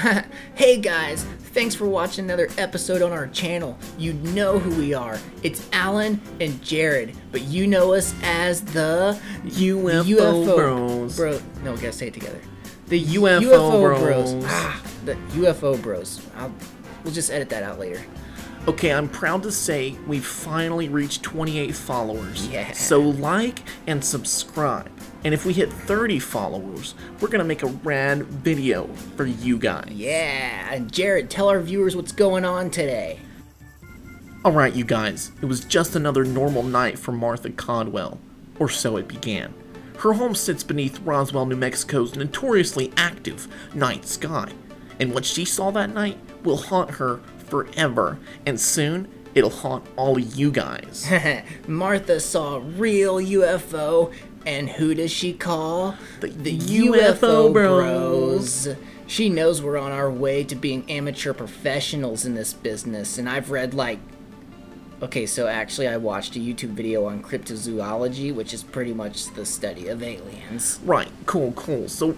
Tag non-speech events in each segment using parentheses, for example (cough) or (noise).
(laughs) hey guys, thanks for watching another episode on our channel. You know who we are. It's Alan and Jared, but you know us as the UFO Bros. Bro, no, we gotta say it together. The UFO, bros. Bros. Ah, the UFO Bros. I'll, we'll just edit that out later. Okay, I'm proud to say we've finally reached 28 followers. Yeah. So like and subscribe. And if we hit 30 followers, we're gonna make a rad video for you guys. Yeah, and Jared, tell our viewers what's going on today. Alright, you guys, it was just another normal night for Martha Codwell. Or so it began. Her home sits beneath Roswell, New Mexico's notoriously active night sky. And what she saw that night will haunt her forever. And soon, it'll haunt all you guys. (laughs) Martha saw a real UFO, and who does she call? The UFO Bros. She knows we're on our way to being amateur professionals in this business, and I've read like. Okay, so actually, I watched a YouTube video on cryptozoology, which is pretty much the study of aliens. Right, cool, cool. So,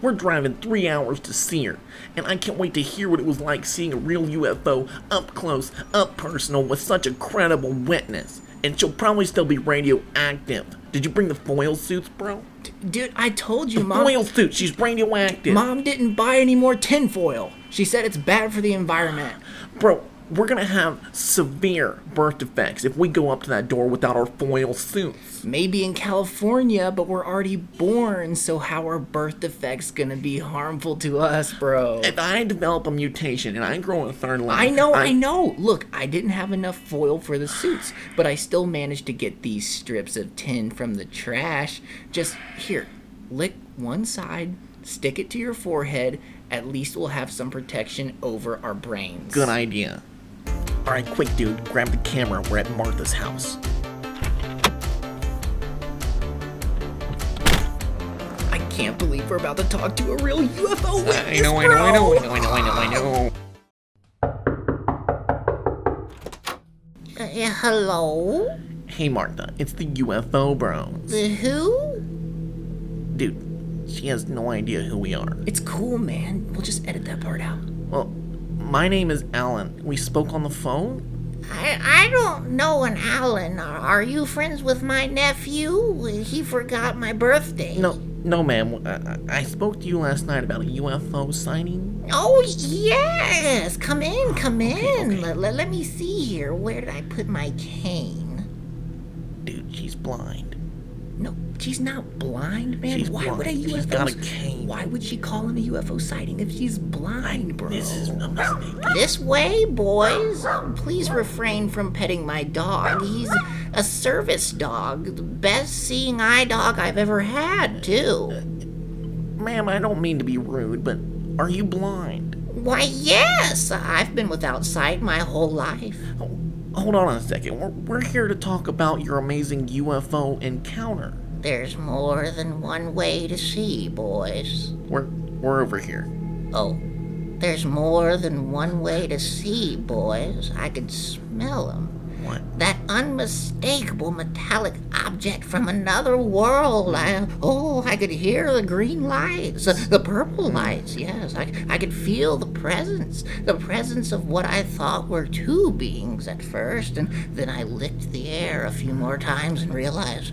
we're driving three hours to see her, and I can't wait to hear what it was like seeing a real UFO up close, up personal, with such a credible witness. And she'll probably still be radioactive. Did you bring the foil suits, bro? Dude, I told you, Mom. Foil suits, she's radioactive. Mom didn't buy any more tinfoil. She said it's bad for the environment. Bro, we're gonna have severe birth defects if we go up to that door without our foil suits. Maybe in California, but we're already born, so how are birth defects gonna be harmful to us, bro? If I develop a mutation and I grow a third leg, I know, I know. Look, I didn't have enough foil for the suits, but I still managed to get these strips of tin from the trash. Just here, lick one side, stick it to your forehead. At least we'll have some protection over our brains. Good idea. Alright, quick dude, grab the camera. We're at Martha's house. Can't believe we're about to talk to a real UFO witness, I know, I know, I know, I know, I know, I know, I know. Uh, hello? Hey Martha, it's the UFO bros. The who? Dude, she has no idea who we are. It's cool, man. We'll just edit that part out. Well, my name is Alan. We spoke on the phone? I, I don't know an Alan. Are, are you friends with my nephew? He forgot my birthday. No, no ma'am. I, I spoke to you last night about a UFO sighting. Oh, yes. Come in, ah, come in. okay. Let, let, let me see here. Where did I put my cane? Dude, she's blind. She's not blind, man. She's Why would a. UFO? She's got a cane. Why would she call him a UFO sighting if she's blind, bro? This is. This way, boys. Please refrain from petting my dog. He's a service dog. The best seeing eye dog I've ever had, too. Ma'am, I don't mean to be rude, but are you blind? Why, yes. I've been without sight my whole life. Oh, hold on a second. We're, we're here to talk about your amazing UFO encounter. There's more than one way to see, boys. We're, we're over here. Oh, there's more than one way to see, boys. I could smell them. What? That unmistakable metallic object from another world. I, oh, I could hear the green lights, uh, the purple lights, yes. I, I could feel the presence, the presence of what I thought were two beings at first, and then I licked the air a few more times and realized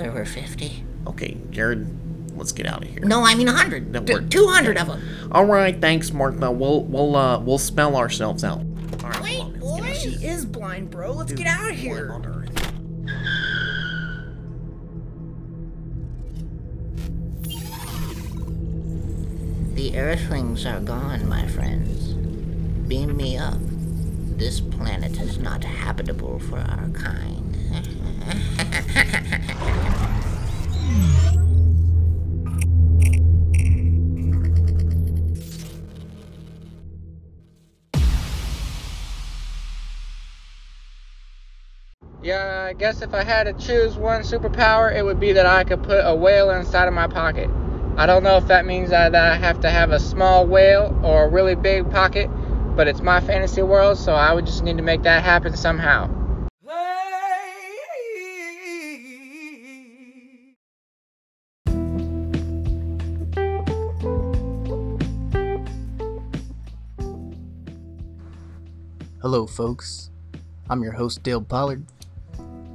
there were 50. Okay, Jared, let's get out of here. No, I mean 100. That T- worked. 200 of them. All right, thanks, Martha. We'll we'll uh we'll spell ourselves out. All right, Wait, on, let's get out. boys. She is blind, bro. Let's get out of here. The Earthlings are gone, my friends. Beam me up. This planet is not habitable for our kind. (laughs) guess if I had to choose one superpower, it would be that I could put a whale inside of my pocket. I don't know if that means that, I have to have a small whale or a really big pocket, but it's my fantasy world, so I would just need to make that happen somehow. Hello, folks. I'm your host, Dale Pollard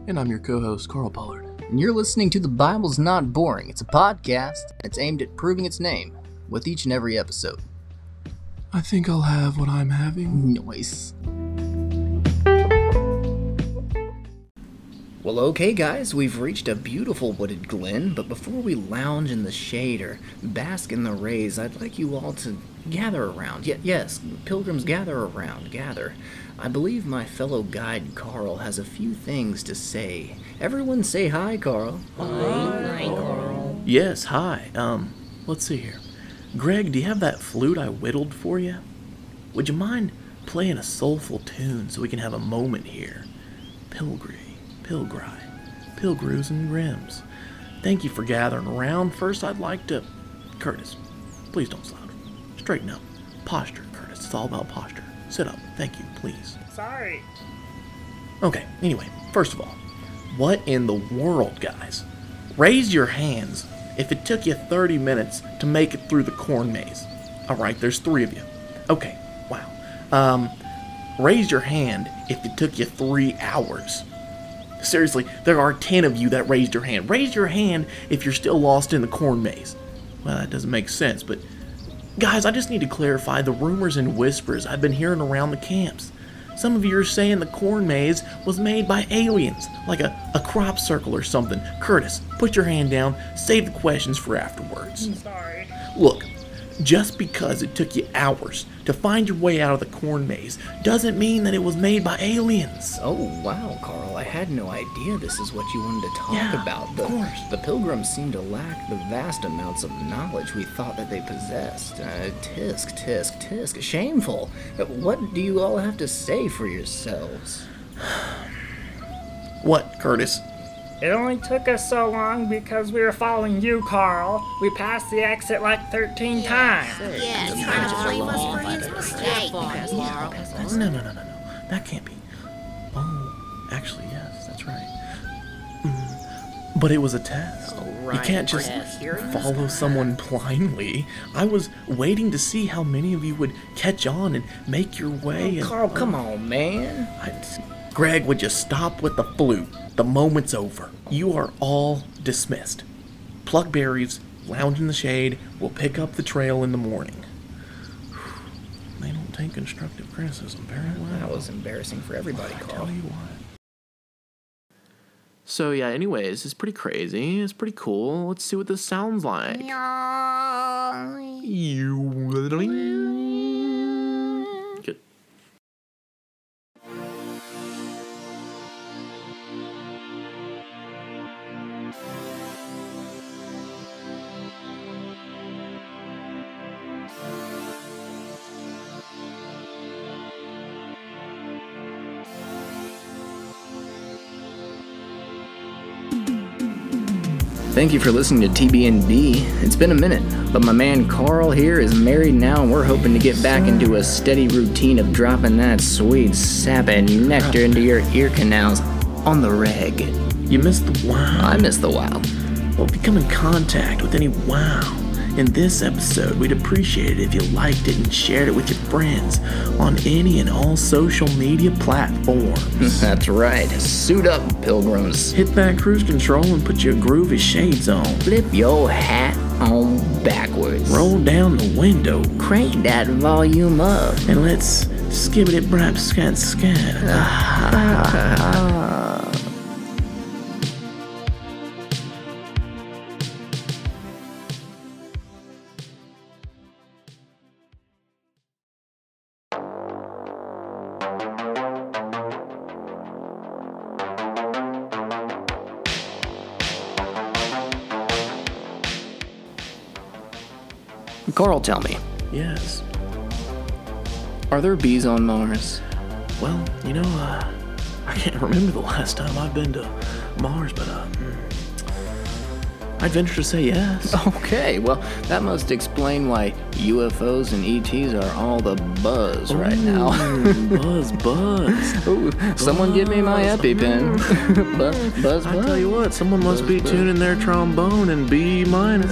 and I'm your co host, Carl Pollard. and you're listening to The Bible's Not Boring. It's a podcast, and it's aimed at proving its name with each and every episode. I think I'll have what I'm having. Noise. Well, okay, guys, we've reached a beautiful wooded glen, but before we lounge in the shade or bask in the rays, I'd like you all to gather around. Y- yes, pilgrims, gather around, gather. I believe my fellow guide Carl has a few things to say. Everyone say hi, Carl. Hi, hi Carl. Yes, hi. Um, let's see here. Greg, do you have that flute I whittled for you? Would you mind playing a soulful tune so we can have a moment here? Pilgry, Pilgri, Pilgrews and Grims. Thank you for gathering around. First, I'd like to. Curtis, please don't slouch. Straighten up. Posture, Curtis. It's all about posture. Sit up. Thank you, please. Sorry. Okay, anyway, first of all, what in the world, guys? Raise your hands if it took you 30 minutes to make it through the corn maze. Alright, there's three of you. Okay, wow. Um, raise your hand if it took you three hours. Seriously, there are 10 of you that raised your hand. Raise your hand if you're still lost in the corn maze. Well, that doesn't make sense, but guys, I just need to clarify the rumors and whispers I've been hearing around the camps. Some of you are saying the corn maze was made by aliens, like a, a crop circle or something. Curtis, put your hand down, save the questions for afterwards. I'm Sorry. Look, just because it took you hours to find your way out of the corn maze doesn't mean that it was made by aliens. Oh, wow, Carl. I had no idea this is what you wanted to talk Yeah, about. of The, course. the pilgrims seem to lack the vast amounts of knowledge we thought that they possessed. Uh, tisk, tisk, tisk. Shameful. What do you all have to say for yourselves? What, Curtis? It only took us so long because we were following you, Carl. We passed the exit like 13 times. Yeah, trying to blame us for his mistake. No, no, no, no, no. That can't be. Oh, actually, yes, that's right. Mm, But it was a test. you right, can't just yes, here it is. follow someone blindly. I was waiting to see how many of you would catch on and make your way. and, Carl, come on, man. I- Greg, would you stop with the flute? The moment's over. You are all dismissed. Pluck berries, lounge in the shade. We'll pick up the trail in the morning. (sighs) They don't take constructive criticism very well. That was embarrassing for everybody, I Carl. tell you what. So yeah, anyways, it's pretty crazy. It's pretty cool. Let's see what this sounds like. Thank you for listening to TBNB. It's been a minute, but my man Carl here is married now, and we're hoping to get back into a steady routine of dropping that sweet sap and nectar into your ear canals on the reg. You missed the wow. I miss the wild. Well, if you come in contact with any wow in this episode, we'd appreciate it if you liked it and shared it with your friends on any and all social media platforms. (laughs) That's right. Suit up, pilgrims. Hit that cruise control and put your groovy shades on. Flip your hat on backwards. Roll down the window Crank that volume up. and let's skip it brap scat scat. Carl, tell me, Yes. are there bees on Mars? Well, you know, uh, I can't remember the last time I've been to Mars, but uh, hmm, I'd venture to say yes. (laughs) Okay, well, that must explain why UFOs and ETs are all the buzz right now. (laughs) Buzz, buzz. Ooh, someone give me my EpiPen. (laughs) buzz, buzz, I buzz. tell you what, someone must be tuning their trombone in B minor.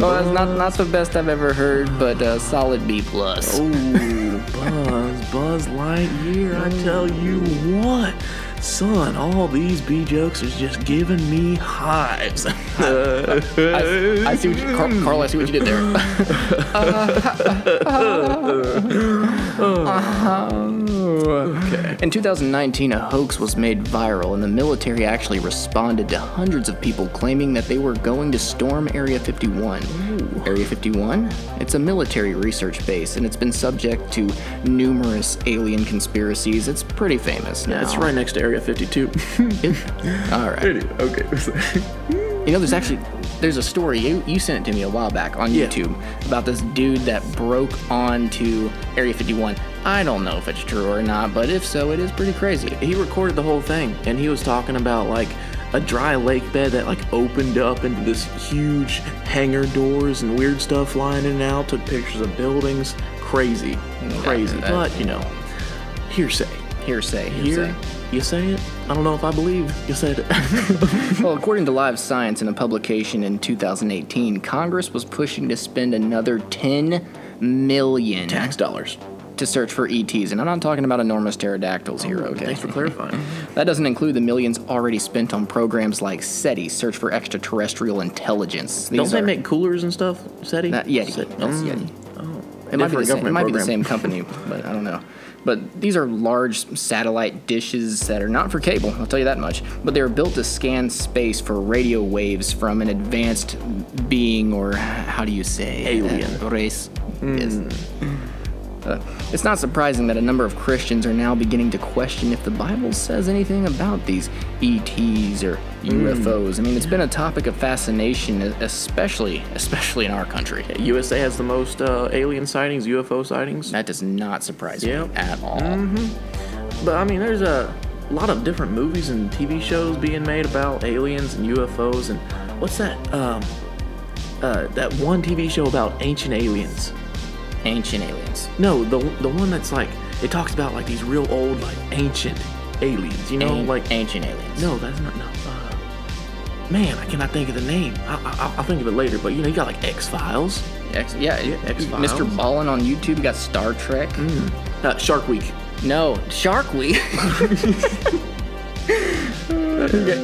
Oh, that's not not the best I've ever heard, but uh, solid B plus. Ooh, Buzz, Buzz Lightyear, I tell you what. Son, all these B jokes is just giving me hives. (laughs) I, I see what you, Carl, Carl, I see what you did there. (laughs) (laughs) Uh-huh. Uh-huh. Uh-huh. In 2019, a hoax was made viral, and the military actually responded to hundreds of people claiming that they were going to storm Area 51. Area 51? It's a military research base, and it's been subject to numerous alien conspiracies. It's pretty famous now. it's right next to Area 52. (laughs) All right. Okay. (laughs) You know, there's actually there's a story you you sent it to me a while back on Yeah. YouTube about this dude that broke onto Area 51. I don't know if it's true or not, but if so, it is pretty crazy. he recorded the whole thing and he was talking about like a dry lake bed that like opened up into this huge hangar doors and weird stuff flying in and out took pictures of buildings crazy crazy that- but you know hearsay Hearsay. you say it i don't know if i believe you said it (laughs) Well, according to Live Science in a publication in 2018, Congress was pushing to spend another 10 million tax dollars to search for ETs, and I'm not talking about enormous pterodactyls here. Okay. thanks for clarifying (laughs) That doesn't include the millions already spent on programs like SETI, Search for Extraterrestrial Intelligence. These don't they are- make coolers and stuff SETI? That Yeti. SETI. That's Mm. Yeti. Oh, It might, be the, same, it might be the same company, (laughs) but I don't know. But these are large satellite dishes that are not for cable, I'll tell you that much. But they are built to scan space for radio waves from an advanced being, or how do you say? Alien. uh, race. Yes. Uh, it's not surprising that a number of Christians are now beginning to question if the Bible says anything about these ETs or UFOs. I mean, it's been a topic of fascination, especially especially in our country. usa has the most uh, alien sightings ufo sightings That does not surprise Yep. me at all. But I mean, there's a lot of different movies and TV shows being made about aliens and UFOs. And what's that? Um, uh, that one TV show about ancient aliens. Ancient aliens. No, the the one that's like it talks about like these real old like ancient aliens. You know, An- like ancient aliens. no, that's not no. Uh, man, I cannot think of the name. I, I, I'll think of it later. But you know, you got like X Files, X, yeah, X-Files. Mr. Ballen on YouTube you got Star Trek. uh, Shark Week. No, Shark Week. (laughs) (laughs)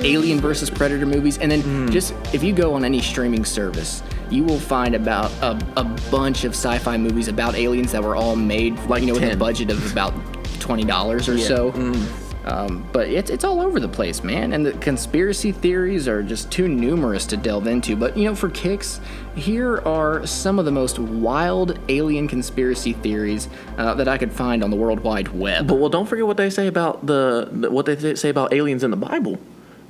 Alien versus Predator movies, and then Hmm. just if you go on any streaming service, you will find about a, a bunch of sci-fi movies about aliens that were all made, like you know, with a budget of about twenty dollars or so. Hmm. Um, but it's it's all over the place, man. And the conspiracy theories are just too numerous to delve into. But you know, for kicks, here are some of the most wild alien conspiracy theories uh, that I could find on the World Wide Web. But well, don't forget what they say about the, the what they th- say about aliens in the Bible.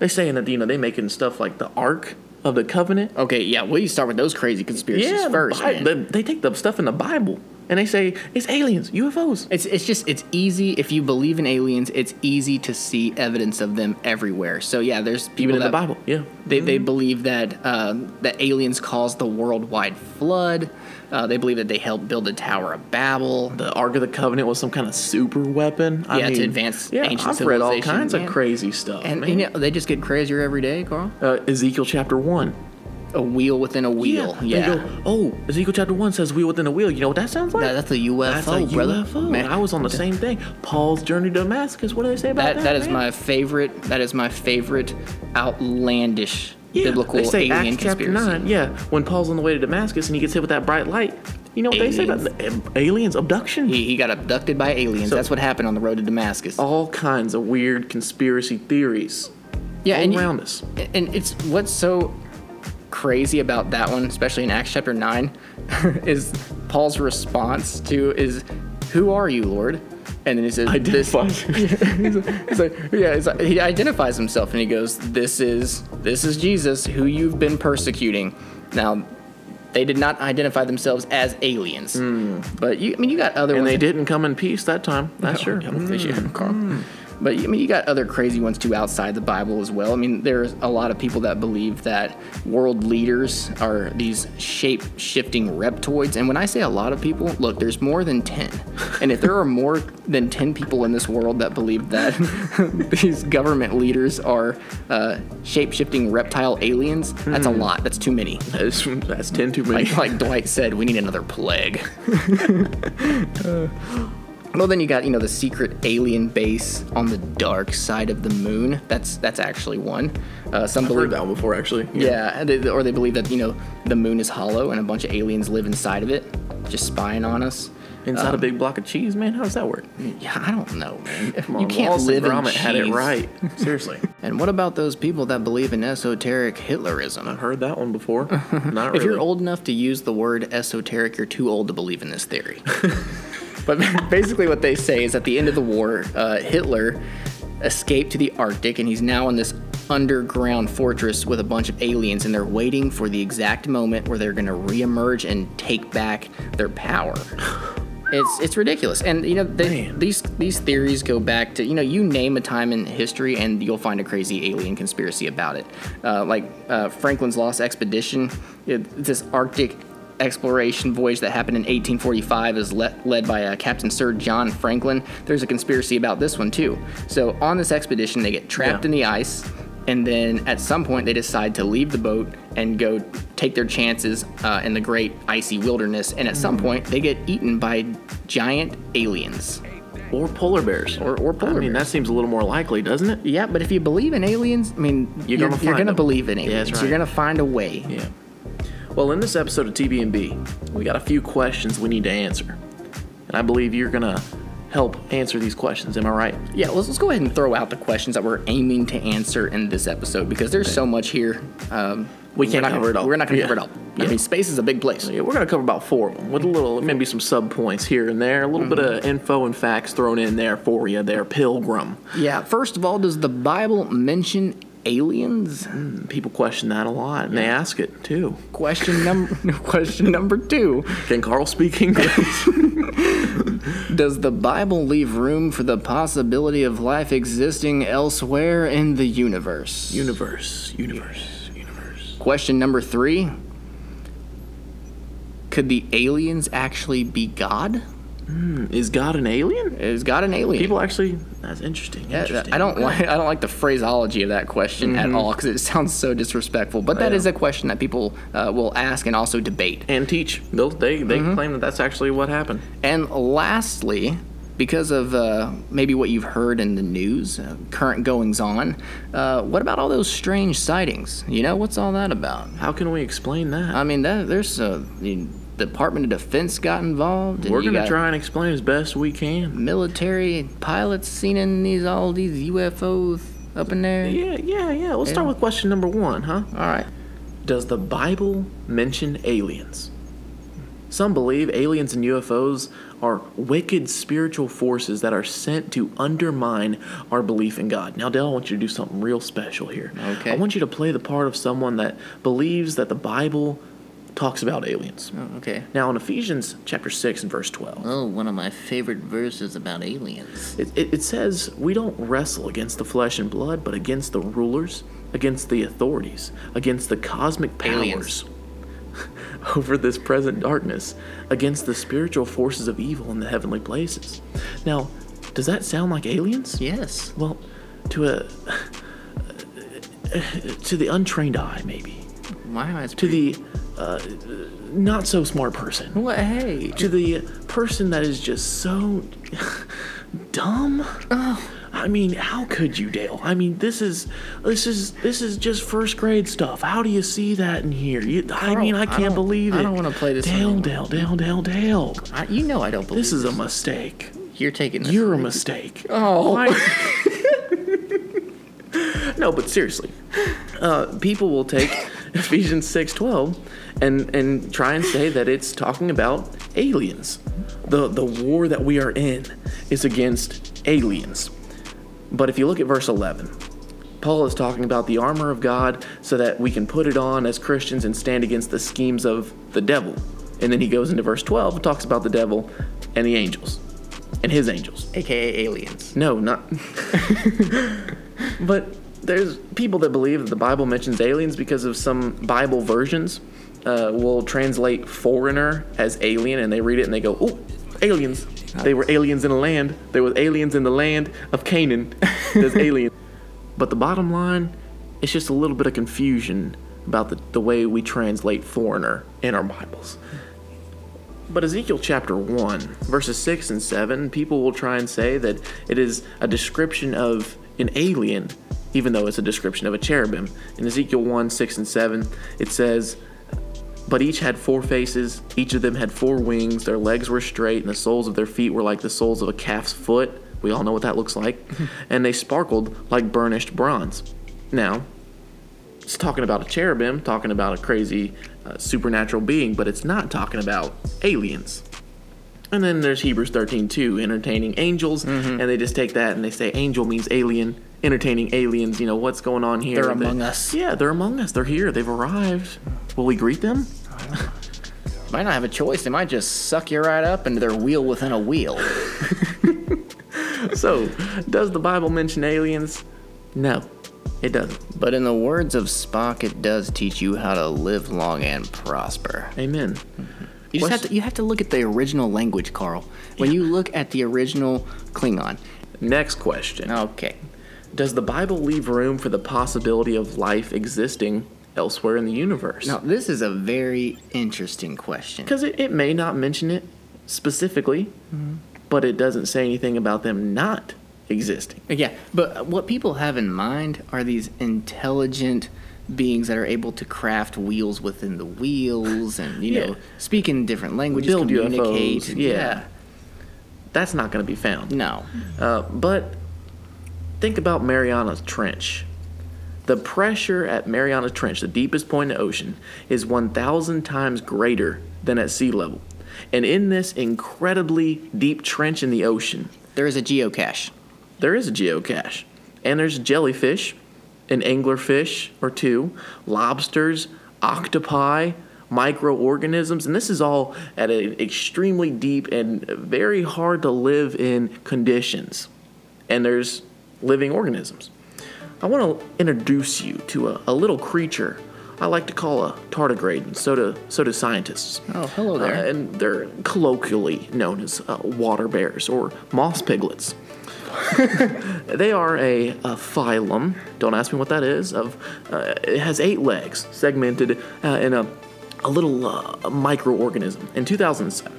They saying that you know they making stuff like the Ark of the Covenant. Okay, yeah, we start with those crazy conspiracies the first, Bi- they take the stuff in the Bible and they say it's aliens, UFOs. It's it's just it's easy if you believe in aliens. It's easy to see evidence of them everywhere. So yeah, there's people Even in that the Bible, yeah. They, they believe that um, that aliens caused the worldwide flood. Uh, they believe that they helped build the Tower of Babel. The Ark of the Covenant was some kind of super weapon. I Yeah, to mean, advance yeah, ancient I've read all kinds man. of crazy stuff. and man. you know, they just get crazier every day, Carl. uh, Ezekiel chapter one. A wheel within a wheel. They Yeah, go, oh, Ezekiel chapter one says wheel within a wheel. You know what that sounds like? That- that's a UFO, That's a brother. UFO. Man. I was on the same thing. Paul's journey to Damascus. What do they say about that that? that is man? my favorite. That is my favorite outlandish Yeah, biblical they say alien Acts chapter conspiracy. 9, yeah, when Paul's on the way to Damascus and he gets hit with that bright light. You know what they say about Aliens. the, eh, aliens abduction? He, he got abducted by aliens. So- That's what happened on the road to Damascus. All kinds of weird conspiracy theories yeah, all and you- around us. And it's what's so crazy about that one, especially in Acts chapter 9, (laughs) is Paul's response to is, Who are you, Lord? And then he says, this, Identifies. (laughs) he's like- he's like, yeah, it's like, he identifies himself and he goes, "This is this is Jesus, who you've been persecuting." Now, they did not identify themselves as aliens, hmm. but you, I mean, you got other and ones. they didn't come in peace that time. That's sure. Yeah, hmm. yeah, Carl. Hmm. But I mean, you got other crazy ones too outside the Bible as well. I mean, there's a lot of people that believe that world leaders are these shape-shifting reptoids. And when I say a lot of people, look, there's more than ten. And if there are more than ten people in this world that believe that (laughs) these government leaders are uh, shape-shifting reptile aliens, that's a lot. That's too many. That's, that's 10 too many. Like, like Dwight said, we need another plague. (laughs) (laughs) Well, then you got you know the secret alien base on the dark side of the moon. That's that's actually one. Uh, some I've believe heard that one before, actually. Yeah, and they, or they believe that you know the moon is hollow and a bunch of aliens live inside of it, just spying on us. Inside a big block of cheese, man. How does that work? Yeah, I don't know, man. (laughs) You can't Wallace live and in Gromit had it right. (laughs) Seriously, And what about those people that believe in esoteric Hitlerism? I've heard that one before. (laughs) Not really. If you're old enough to use the word esoteric, you're too old to believe in this theory. But (laughs) basically, what they say is at the end of the war, uh, Hitler escaped to the Arctic and he's now in this underground fortress with a bunch of aliens, and they're waiting for the exact moment where they're going to reemerge and take back their power. (sighs) It's, it's ridiculous, and you know they, these these theories go back to you know you name a time in history and you'll find a crazy alien conspiracy about it. Uh, like uh, Franklin's Lost Expedition, it, this Arctic exploration voyage that happened in 1845 is le- led by uh, Captain Sir John Franklin. There's a conspiracy about this one too. So on this expedition, they get trapped Yeah. in the ice, and then at some point they decide to leave the boat and go take their chances uh, in the great icy wilderness. And at some Hmm. point they get eaten by giant aliens. or polar bears. Or- or polar I mean, bears. that seems a little more likely, doesn't it? Yeah, but if you believe in aliens, I mean, You're you're, you're gonna believe in Yeah, aliens. that's You're gonna find a way. Yeah. Well, in this episode of TB&B, we got a few questions we need to answer, and I believe you're gonna help answer these questions. Am I right? Yeah, let's, let's go ahead and throw out the questions that we're aiming to answer in this episode because there's so much here. Um, We can't not gonna- cover it all. We're not going to Yeah. cover it all. I mean, space is a big place. Yeah, we're gonna cover about four of them with a little, maybe some sub points here and there, a little bit of info and facts thrown in there for you. There, Pilgrim. Yeah, first of all, does the Bible mention aliens? People question that a lot, and they ask it too. Question number (laughs) question number two: Can Carl speak English? (laughs) Does the Bible leave room for the possibility of life existing elsewhere in the universe? universe, universe, universe. Question number three: Could the aliens actually be God? Is God an alien? Is God an alien? People actually. That's interesting. Yeah, interesting. I don't Okay. like (laughs) I don't like the phraseology of that question at all because it sounds so disrespectful. But that is a question that people uh, will ask and also debate. And teach. They'll, they they Mm-hmm. claim that that's actually what happened. And lastly, because of uh, maybe what you've heard in the news, uh, current goings on, uh, what about all those strange sightings? You know, what's all that about? How can we explain that? I mean, that, there's uh, the Department of Defense got involved. We're gonna try and explain as best we can. Military pilots seen in these all these UFOs up in there. Yeah, yeah, yeah. Let's start with question number one, huh? All right. Does the Bible mention aliens? Some believe aliens and UFOs are wicked spiritual forces that are sent to undermine our belief in God. Now, Dale, I want you to do something real special here. Okay. I want you to play the part of someone that believes that the Bible talks about aliens. Oh, okay. Now, in Ephesians chapter 6 and verse 12, Oh, one of my favorite verses about aliens. It, it, it says, We don't wrestle against the flesh and blood, but against the rulers, against the authorities, against the cosmic powers Aliens. (laughs) over this present darkness, against the spiritual forces of evil in the heavenly places. Now, does that sound like aliens? Yes. Well, to a. (laughs) to the untrained eye, maybe. Wow, that's To the uh, not so smart person. What? Hey. to the person that is just so (laughs) dumb. I mean, how could you, Dale? I mean, this is this is this is just first grade stuff. How do you see that in here? You, I mean, I I can't don't- believe it. I don't wanna play this Dale, anymore. Dale, Dale, Dale, Dale. I, you know I don't believe This is a mistake. You're taking this. You're a mistake. Oh. (laughs) (laughs) No, but seriously, uh, people will take Ephesians six twelve and and try and say that it's talking about aliens. The the war that we are in is against aliens. But if you look at verse eleven, Paul is talking about the armor of God so that we can put it on as Christians and stand against the schemes of the devil. And then he goes into verse 12 and talks about the devil and the angels and his angels. AKA aliens. No, not. (laughs) (laughs) but there's people that believe that the Bible mentions aliens because of some Bible versions uh, will translate foreigner as alien, and they read it and they go, "Oh, aliens! They were aliens in the land. There was aliens in the land of Canaan. (laughs) There's aliens." But the bottom line, it's just a little bit of confusion about the, the way we translate foreigner in our Bibles. But Ezekiel chapter 1, verses 6 and 7, people will try and say that it is a description of an alien, even though it's a description of a cherubim. In Ezekiel 1, 6 and 7, it says, But each had four faces, each of them had four wings, their legs were straight, and the soles of their feet were like the soles of a calf's foot. We all know what that looks like. (laughs) and they sparkled like burnished bronze. Now, it's talking about a cherubim, talking about a crazy uh, supernatural being, but it's not talking about aliens. And then there's Hebrews 13 2, entertaining angels, and they just take that and they say angel means alien, entertaining aliens. You know what's going on here? They're They- among us. Yeah, they're among us. They're here. They've arrived. Will we greet them? (laughs) Might not have a choice. They might just suck you right up into their wheel within a wheel. (laughs) So, does the Bible mention aliens? No, it doesn't. But in the words of Spock, it does teach you how to live long and prosper. Amen. Mm-hmm. You just have to you have to look at the original language, Carl. When you look at the original Klingon. Next question. Okay. Does the Bible leave room for the possibility of life existing elsewhere in the universe? Now this is a very interesting question. Because it, it may not mention it specifically, but it doesn't say anything about them not existing. Yeah, but what people have in mind are these intelligent beings that are able to craft wheels within the wheels and you Yeah. know speak in different languages, Build communicate. UFOs, yeah. That's not going to be found. No. Uh, but think about Mariana Trench. The pressure at Mariana Trench, the deepest point in the ocean, is 1,000 times greater than at sea level. And in this incredibly deep trench in the ocean, There is a geocache. there is a geocache. And there's jellyfish, an anglerfish or two, lobsters, octopi, microorganisms, and this is all at an extremely deep and very hard to live in conditions. And there's living organisms. I want to introduce you to a, a little creature I like to call a tardigrade, and so do, so do scientists. Oh, hello there. Uh, and they're colloquially known as uh, water bears or moss piglets. (laughs) they are a, a phylum. Don't ask me what that is. Of uh, it has eight legs, segmented uh, in a a little uh, microorganism. In 2007,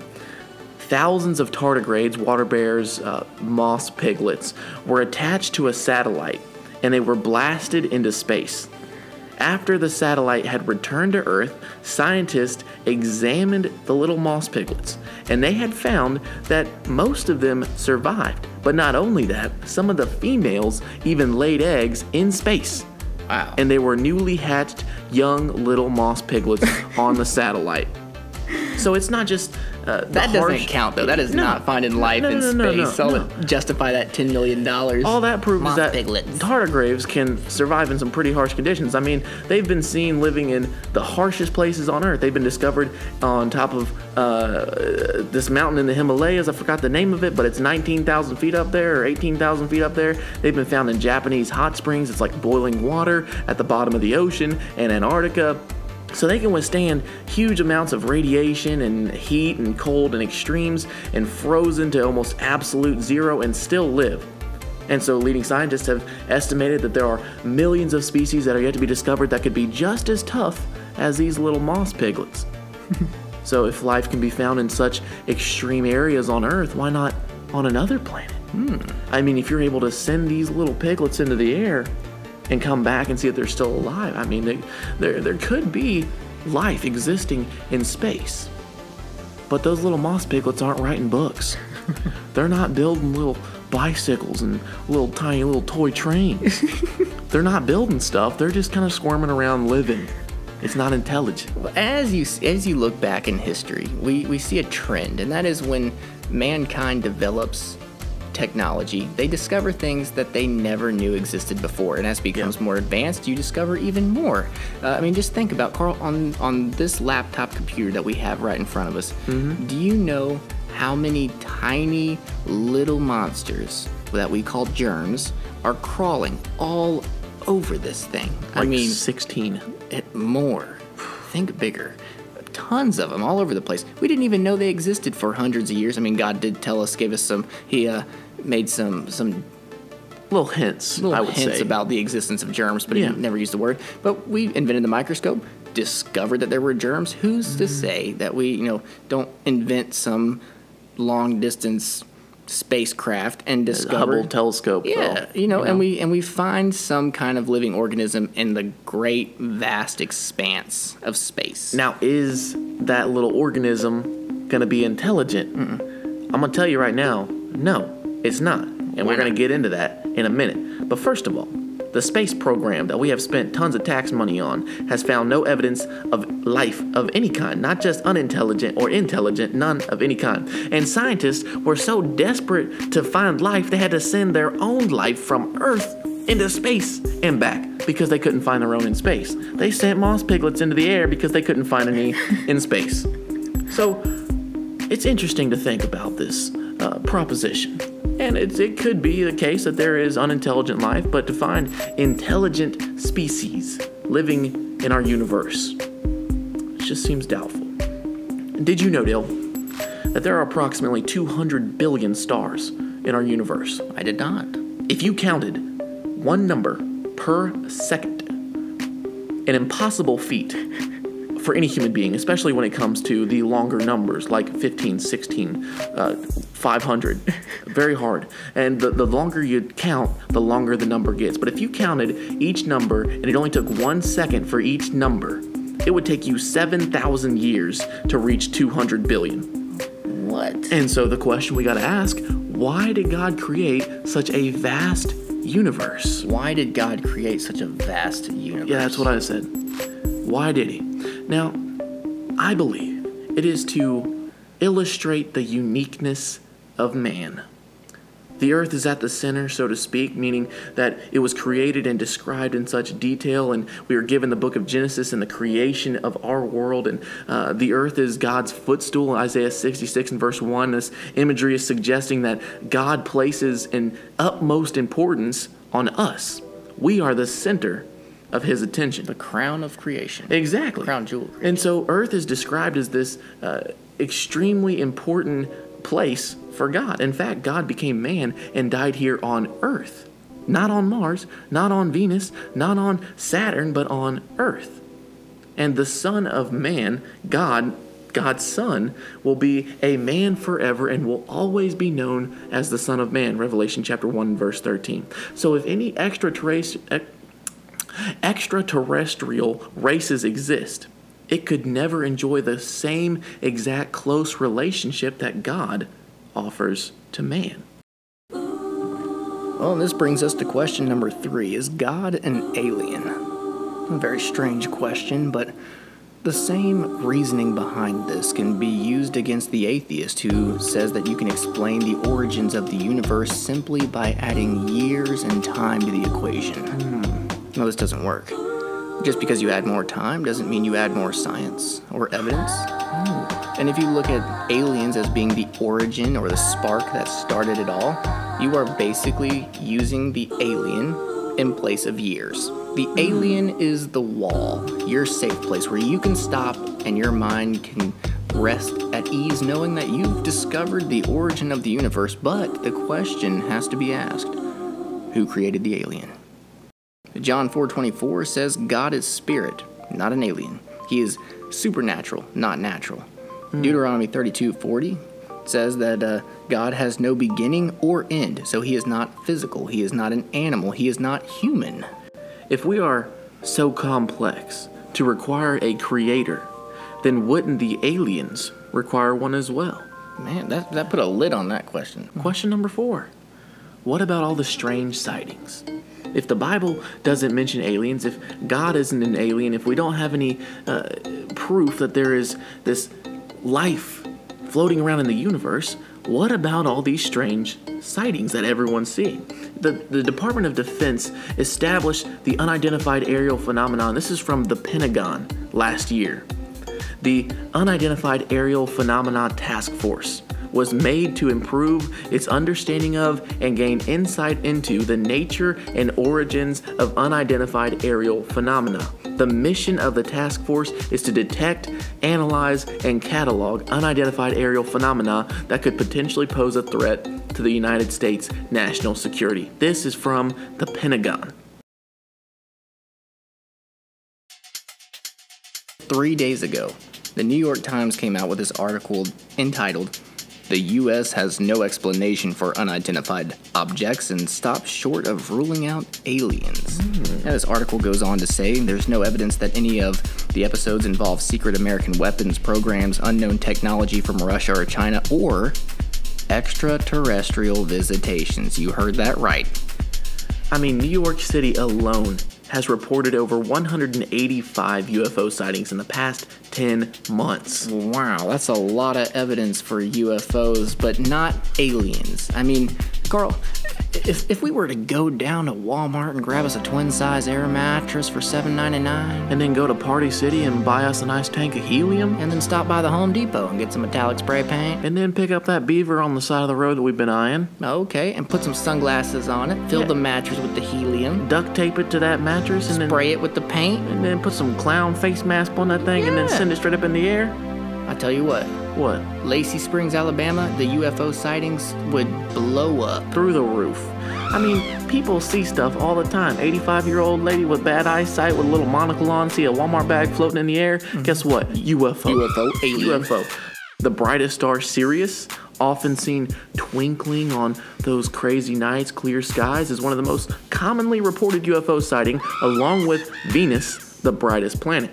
thousands of tardigrades, water bears, uh, moss piglets were attached to a satellite, and they were blasted into space. After the satellite had returned to Earth, scientists examined the little moss piglets, and they had found that most of them survived. But not only that, some of the females even laid eggs in space. Wow. And they were newly hatched young little moss piglets (laughs) on the satellite. So it's not just uh, that doesn't harsh- count though. That is No. not finding life No, no, in no, no, space. no, I'll justify that ten million dollars. All that proves is that piglets. tardigrades can survive in some pretty harsh conditions. I mean, they've been seen living in the harshest places on Earth. They've been discovered on top of uh, this mountain in the Himalayas. I forgot the name of it, but it's 19,000 feet up there or 18,000 feet up there. They've been found in Japanese hot springs. It's like boiling water at the bottom of the ocean and Antarctica. So they can withstand huge amounts of radiation and heat and cold and extremes and frozen to almost absolute zero and still live. And so leading scientists have estimated that there are millions of species that are yet to be discovered that could be just as tough as these little moss piglets. (laughs) so if life can be found in such extreme areas on Earth, why not on another planet? Hmm. I mean, if you're able to send these little piglets into the air and come back and see if they're still alive, I mean, they, there there could be life existing in space. But those little moss piglets aren't writing books. (laughs) They're not building little bicycles and little tiny little toy trains. (laughs) they're not building stuff. They're just kind of squirming around living. It's not intelligent. As you as you look back in history, we, we see a trend, and that is when mankind develops technology, they discover things that they never knew existed before. And as it becomes more advanced, you discover even more. Uh, I mean, just think about Carl on on this laptop computer that we have right in front of us. Do you know how many tiny little monsters that we call germs are crawling all over this thing? I mean, 16. it more. Think bigger. Tons of them all over the place. We didn't even know they existed for hundreds of years. I mean, God did tell us, gave us some. He uh, made some some Little hints, little I would hints say. about the existence of germs, but Yeah. he never used the word. But we invented the microscope. discovered that there were germs, who's to mm-hmm. say that we, you know, don't invent some long distance spacecraft and discover Hubble telescope. yeah, though, you know, and we and we find some kind of living organism in the great vast expanse of space. Now, is that little organism going to be intelligent? I'm going to tell you right now, no, it's not. And we're going to get into that in a minute. But first of all, the space program that we have spent tons of tax money on has found no evidence of life of any kind, not just unintelligent or intelligent, none of any kind. And scientists were so desperate to find life, they had to send their own life from Earth into space and back because they couldn't find their own in space. They sent moss piglets into the air because they couldn't find any (laughs) in space. So it's interesting to think about this uh, proposition. And it's, it could be the case that there is unintelligent life, but to find intelligent species living in our universe it just seems doubtful. Did you know, Dale, that there are approximately 200 billion stars in our universe? I did not. If you counted one number per second, an impossible feat for any human being, especially when it comes to the longer numbers like 15, 16, uh, 500. (laughs) Very hard. And the, the longer you count, the longer the number gets. But if you counted each number and it only took one second for each number, it would take you 7,000 years to reach 200 billion. What? And so the question we got to ask why did God create such a vast universe? Why did God create such a vast universe? Yeah, that's what I said. Why did he? Now, I believe it is to illustrate the uniqueness of man. The earth is at the center, so to speak, meaning that it was created and described in such detail, and we are given the book of Genesis and the creation of our world. And uh, the earth is God's footstool. Isaiah 66 and verse 1, this imagery is suggesting that God places an utmost importance on us. We are the center of his attention. The crown of creation. Exactly. Crown jewel. And so Earth is described as this uh, extremely important place for God. In fact, God became man and died here on Earth. Not on Mars, not on Venus, not on Saturn, but on Earth. And the Son of Man, God, God's Son, will be a man forever and will always be known as the Son of Man. Revelation chapter 1, verse 13. So if any extraterrestrial extraterrestrial races exist, it could never enjoy the same exact close relationship that God offers to man. Well, this brings us to question number three Is God an alien? A very strange question, but the same reasoning behind this can be used against the atheist who says that you can explain the origins of the universe simply by adding years and time to the equation. Hmm. No, this doesn't work. Just because you add more time doesn't mean you add more science or evidence. And if you look at aliens as being the origin or the spark that started it all, you are basically using the alien in place of years. The alien is the wall, your safe place where you can stop and your mind can rest at ease knowing that you've discovered the origin of the universe, but the question has to be asked who created the alien? John 4:24 says God is spirit, not an alien. He is supernatural, not natural. Deuteronomy 32:40 says that uh, God has no beginning or end, so he is not physical, he is not an animal, he is not human. If we are so complex to require a creator, then wouldn't the aliens require one as well? Man, that that put a lid on that question. Question number four What about all the strange sightings? If the Bible doesn't mention aliens, if God isn't an alien, if we don't have any uh, proof that there is this life floating around in the universe, what about all these strange sightings that everyone's seeing? The, the Department of Defense established the unidentified aerial phenomenon. This is from the Pentagon last year. The Unidentified Aerial Phenomena Task Force was made to improve its understanding of and gain insight into the nature and origins of unidentified aerial phenomena. The mission of the task force is to detect, analyze, and catalog unidentified aerial phenomena that could potentially pose a threat to the United States national security. This is from the Pentagon. Three days ago, the New York Times came out with this article entitled, The U.S. has no explanation for unidentified objects and stops short of ruling out aliens. Hmm. Now, this article goes on to say there's no evidence that any of the episodes involve secret American weapons programs, unknown technology from Russia or China, or extraterrestrial visitations. You heard that right. I mean, New York City alone has reported over 185 UFO sightings in the past 10 months. Wow, that's a lot of evidence for UFOs, but not aliens. I mean, Carl, if, if we were to go down to Walmart and grab us a twin size air mattress for $7.99, And then go to Party City and buy us a nice tank of helium, and then stop by the Home Depot and get some metallic spray paint, and then pick up that beaver on the side of the road that we've been eyeing, okay, and put some sunglasses on it, fill Yeah. the mattress with the helium, duct tape it to that mattress, and then, spray it with the paint, and then put some clown face mask on that thing, and then send it straight up in the air. I tell you what, What? Lacey Springs, Alabama, the UFO sightings would blow up. Through the roof. I mean, people see stuff all the time. 85 year old lady with bad eyesight with a little monocle on, see a Walmart bag floating in the air. Mm-hmm. Guess what? UFO. UFO, alien. UFO. The brightest star, Sirius, often seen twinkling on those crazy nights, clear skies, is one of the most commonly reported UFO sighting, along with Venus, the brightest planet.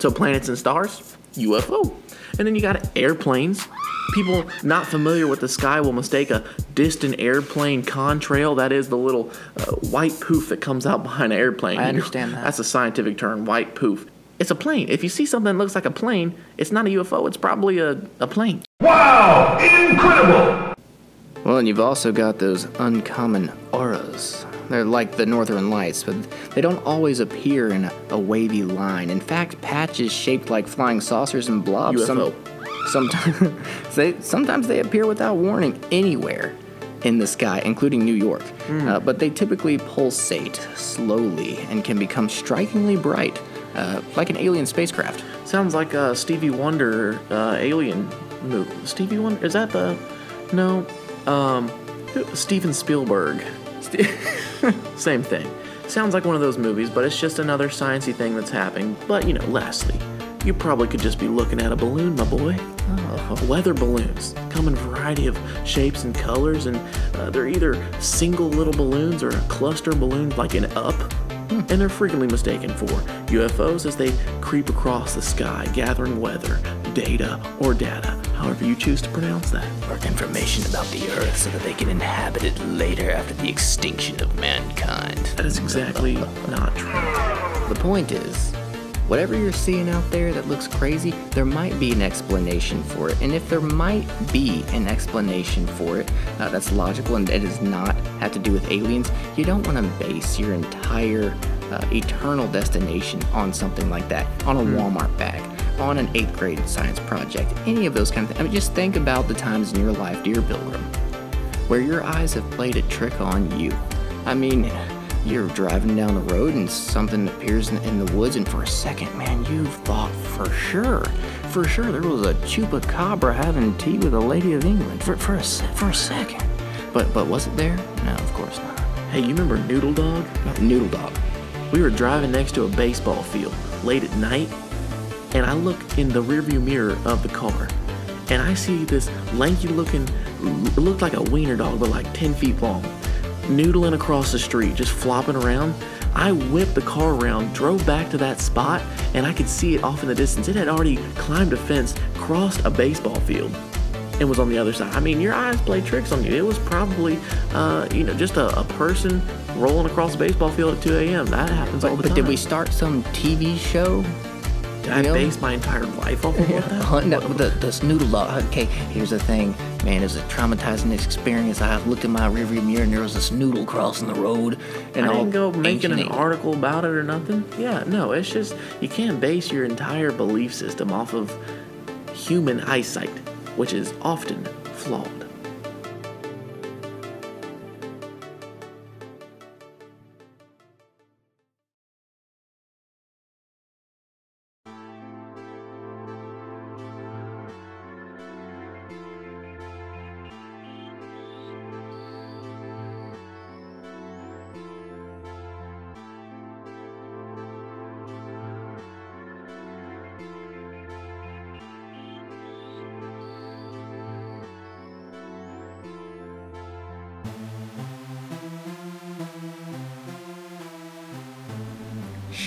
So planets and stars, UFO. And then you got airplanes. People not familiar with the sky will mistake a distant airplane contrail. That is the little uh, white poof that comes out (laughs) behind an airplane. I understand that. That's a scientific term, white poof. It's a plane. If you see something that looks like a plane, it's not a UFO. It's probably a, a plane. Wow! Incredible! Well, and you've also got those uncommon auras. They're like the northern lights, but they don't always appear in a, a wavy line. In fact, patches shaped like flying saucers and blobs. UFO. sometimes, (laughs) they, sometimes they appear without warning anywhere in the sky, including New York. Uh, but they typically pulsate slowly and can become strikingly bright, uh, like an alien spacecraft. Sounds like a Stevie Wonder uh, alien movie. Stevie Wonder? Is that the. No. Um, Steven Spielberg. (laughs) Same thing. Sounds like one of those movies, but it's just another sciencey thing that's happening. But you know, lastly, you probably could just be looking at a balloon, my boy. Oh, weather balloons come in a variety of shapes and colors, and uh, they're either single little balloons or a cluster balloons like an up. Hmm. And they're frequently mistaken for UFOs as they creep across the sky, gathering weather, data, or data, however you choose to pronounce that. Or information about the Earth so that they can inhabit it later after the extinction of mankind. That is exactly not true. The point is, whatever you're seeing out there that looks crazy, there might be an explanation for it. And if there might be an explanation for it uh, that's logical and it does not have to do with aliens, you don't want to base your entire uh, eternal destination on something like that, on a Walmart bag. On an eighth grade science project, any of those kind of things. I mean, just think about the times in your life, dear Pilgrim, where your eyes have played a trick on you. I mean, you're driving down the road and something appears in, in the woods, and for a second, man, you thought for sure, for sure, there was a chupacabra having tea with a lady of England for, for, a, for a second. But, but was it there? No, of course not. Hey, you remember Noodle Dog? Uh, Noodle Dog. We were driving next to a baseball field late at night, and I look in the rearview mirror of the car, and I see this lanky looking, it looked like a wiener dog, but like 10 feet long, noodling across the street, just flopping around. I whipped the car around, drove back to that spot, and I could see it off in the distance. It had already climbed a fence, crossed a baseball field, and was on the other side. I mean, your eyes play tricks on you. It was probably, uh, you know, just a, a person rolling across a baseball field at 2 a.m. That happens all But, the but time. did we start some TV show? I know? base my entire life off of (laughs) that? Uh, no, the, this noodle dog. Okay, here's the thing, man. It was a traumatizing experience. I looked in my rearview mirror and there was this noodle crossing the road. And I didn't go making an article about it or nothing. Yeah, no, it's just you can't base your entire belief system off of human eyesight, which is often flawed.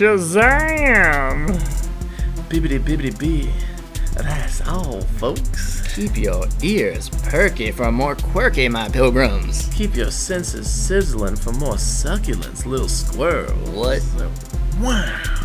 Shazam! Bibbidi bibbidi bee. That's all, folks. Keep your ears perky for more quirky, my pilgrims. Keep your senses sizzling for more succulents, little squirrel. What? Wow.